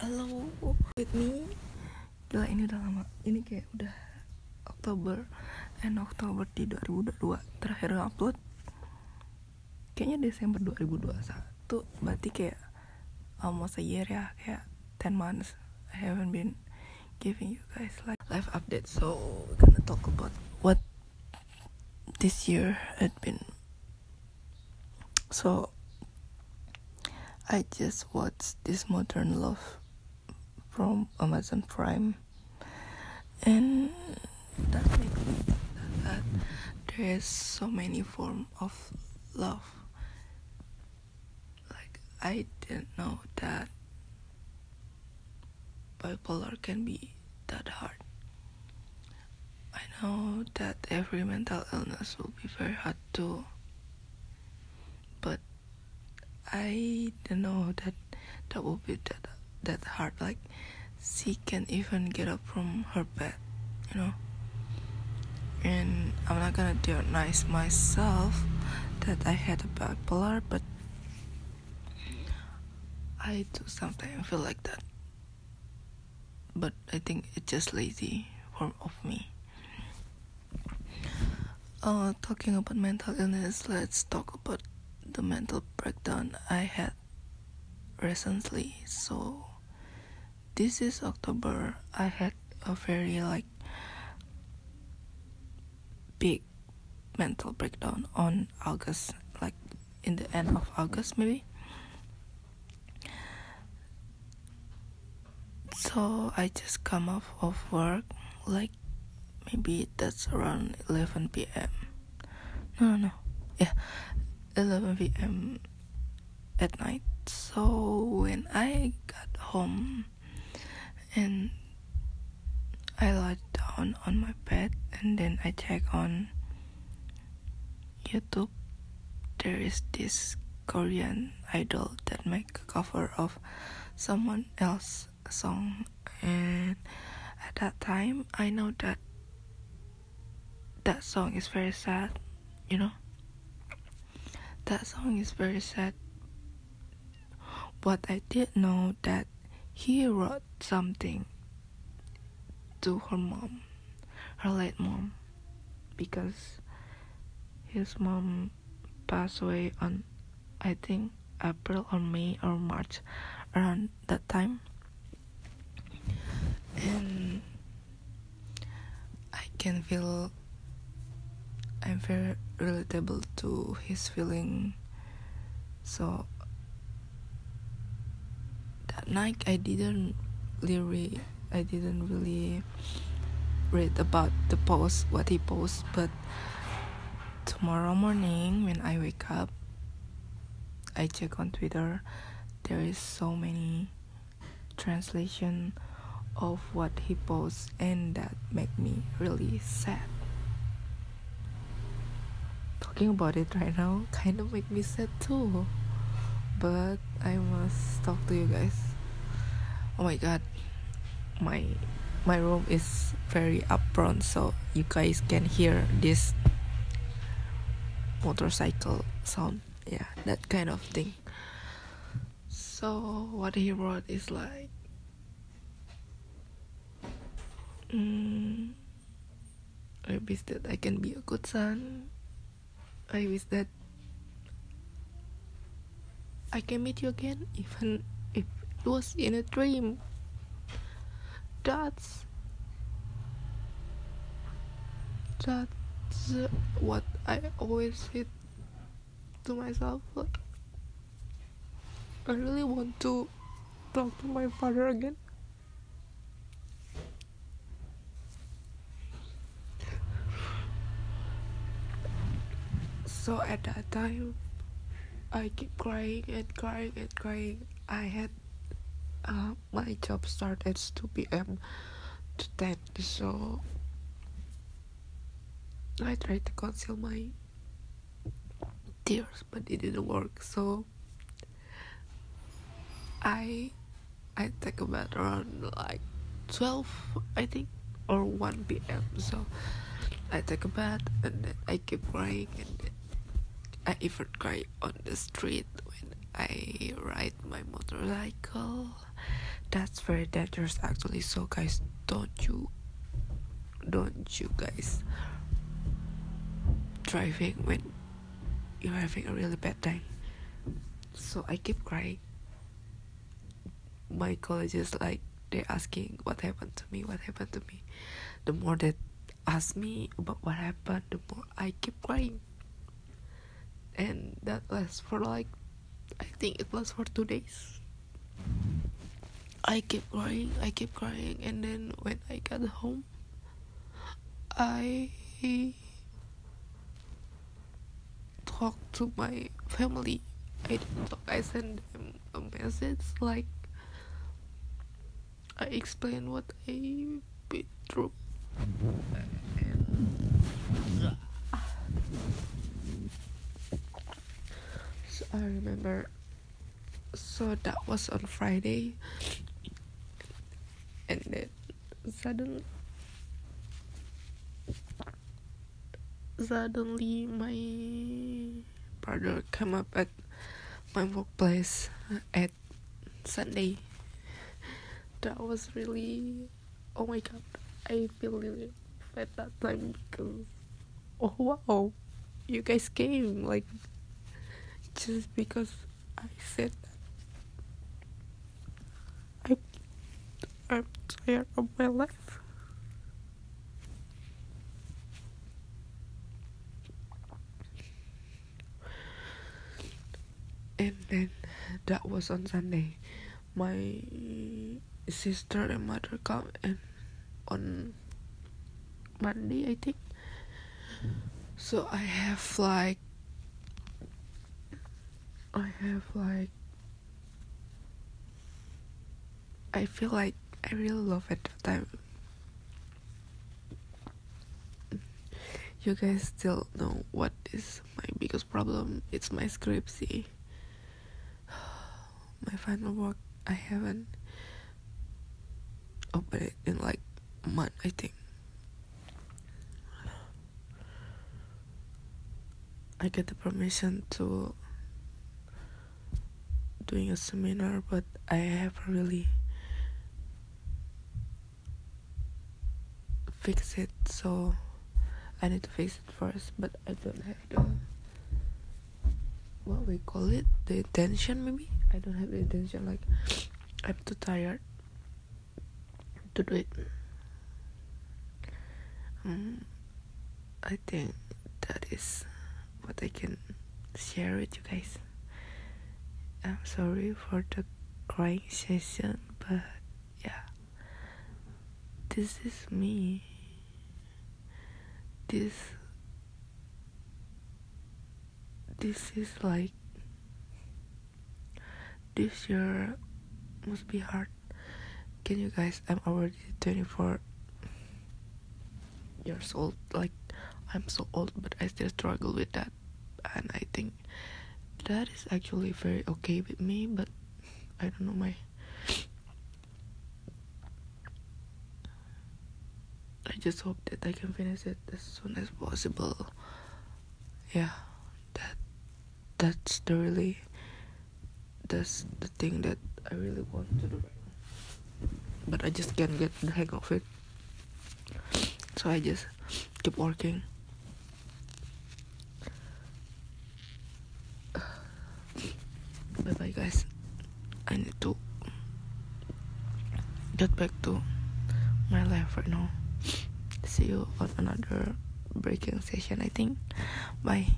Halo with me. Gila ini udah lama. Ini kayak udah Oktober End Oktober di 2022 Terakhir upload Kayaknya Desember 2021 Berarti kayak Almost a year ya Kayak 10 months. I haven't been Giving you guys like live update So we're gonna talk about What This year had been. So I just watched this Modern Love from Amazon Prime, and that makes me think that there is so many form of love. Like I didn't know that bipolar can be that hard. I know that every mental illness will be very hard too, but I didn't know that that will be that that hard. Like she can't even get up from her bed, you know. And I'm not gonna diagnose myself that I had a bipolar, but I do sometimes feel like that. But I think it's just lazy form of me. Uh, talking about mental illness, let's talk about the mental breakdown I had recently. So this is October. I had a very like big mental breakdown on August, like in the end of August maybe. So I just come off of work like maybe that's around 11 p.m. No, no, no. Yeah, 11 p.m. at night. So when I got home and I lie down on my bed and then I check on YouTube, there is this Korean idol that make a cover of someone else song and at that time I know that that song is very sad, you know that song is very sad. But I did know that he wrote something to her mom, her late mom, because his mom passed away on, I think, April or May or March, around that time. And I can feel I'm very relatable to his feeling. So night I didn't really I didn't really read about the post what he post but tomorrow morning when I wake up I check on Twitter there is so many translation of what he posts and that make me really sad. Talking about it right now kind of make me sad too but i must talk to you guys oh my god. My my room is very upfront so you guys can hear this motorcycle sound. Yeah that kind of thing. So what he wrote is like mm, i wish that i can be a good son. I wish that I can meet you again, even it was in a dream. That's that's what I always say to myself. Like, I really want to talk to my father again. so at that time i keep crying and crying and crying i had uh, my job start at 2 p.m to 10 so i tried to conceal my tears but it didn't work so i i take a bath around like 12 i think or 1 p.m so i take a bath and then i keep crying and I even cry on the street when I ride my motorcycle. That's very dangerous actually. So guys don't you don't you guys driving when you're having a really bad time. So i keep crying. My colleagues like they're asking what happened to me? What happened to me? The more they ask me about what happened the more i keep crying. And that lasts for like think it lasts for two days I kept crying, I kept crying, and then when I got home, I talked to my family. I didn't talk, I sent them a message like I explained what I been through. Uh, so I remember so that was on Friday. And then suddenly suddenly my brother came up at my workplace at Sunday. That was really oh my god I feel really at that time because oh wow you guys came like just because I said that I I'm tired of my life. And then that was on Sunday. My sister and mother come and on Monday I think. So I have like I have like I feel like I really love it that time. You guys still know what is my biggest problem? It's my skripsi. My final work I haven't opened it in like a month I think. I get the permission to doing a seminar but I haven't really fix it so I need to fix it first but I don't have the what we call it? The intention maybe? I don't have the intention like I'm too tired to do it. Um, I think that is what I can share with you guys. I'm sorry for the crying session but yeah. This is me this this is like this year must be hard. Can you guys i'm already 24 years old like i'm so old but i still struggle with that. And i think that is actually very okay with me but i don't know my I just hope that I can finish it as soon as possible. Yeah, that that's the really that's the thing that I really want to do right now. But I just can't get the hang of it. So I just keep working. Bye bye guys. I need to get back to my life right now see you on another breaking session I think. Bye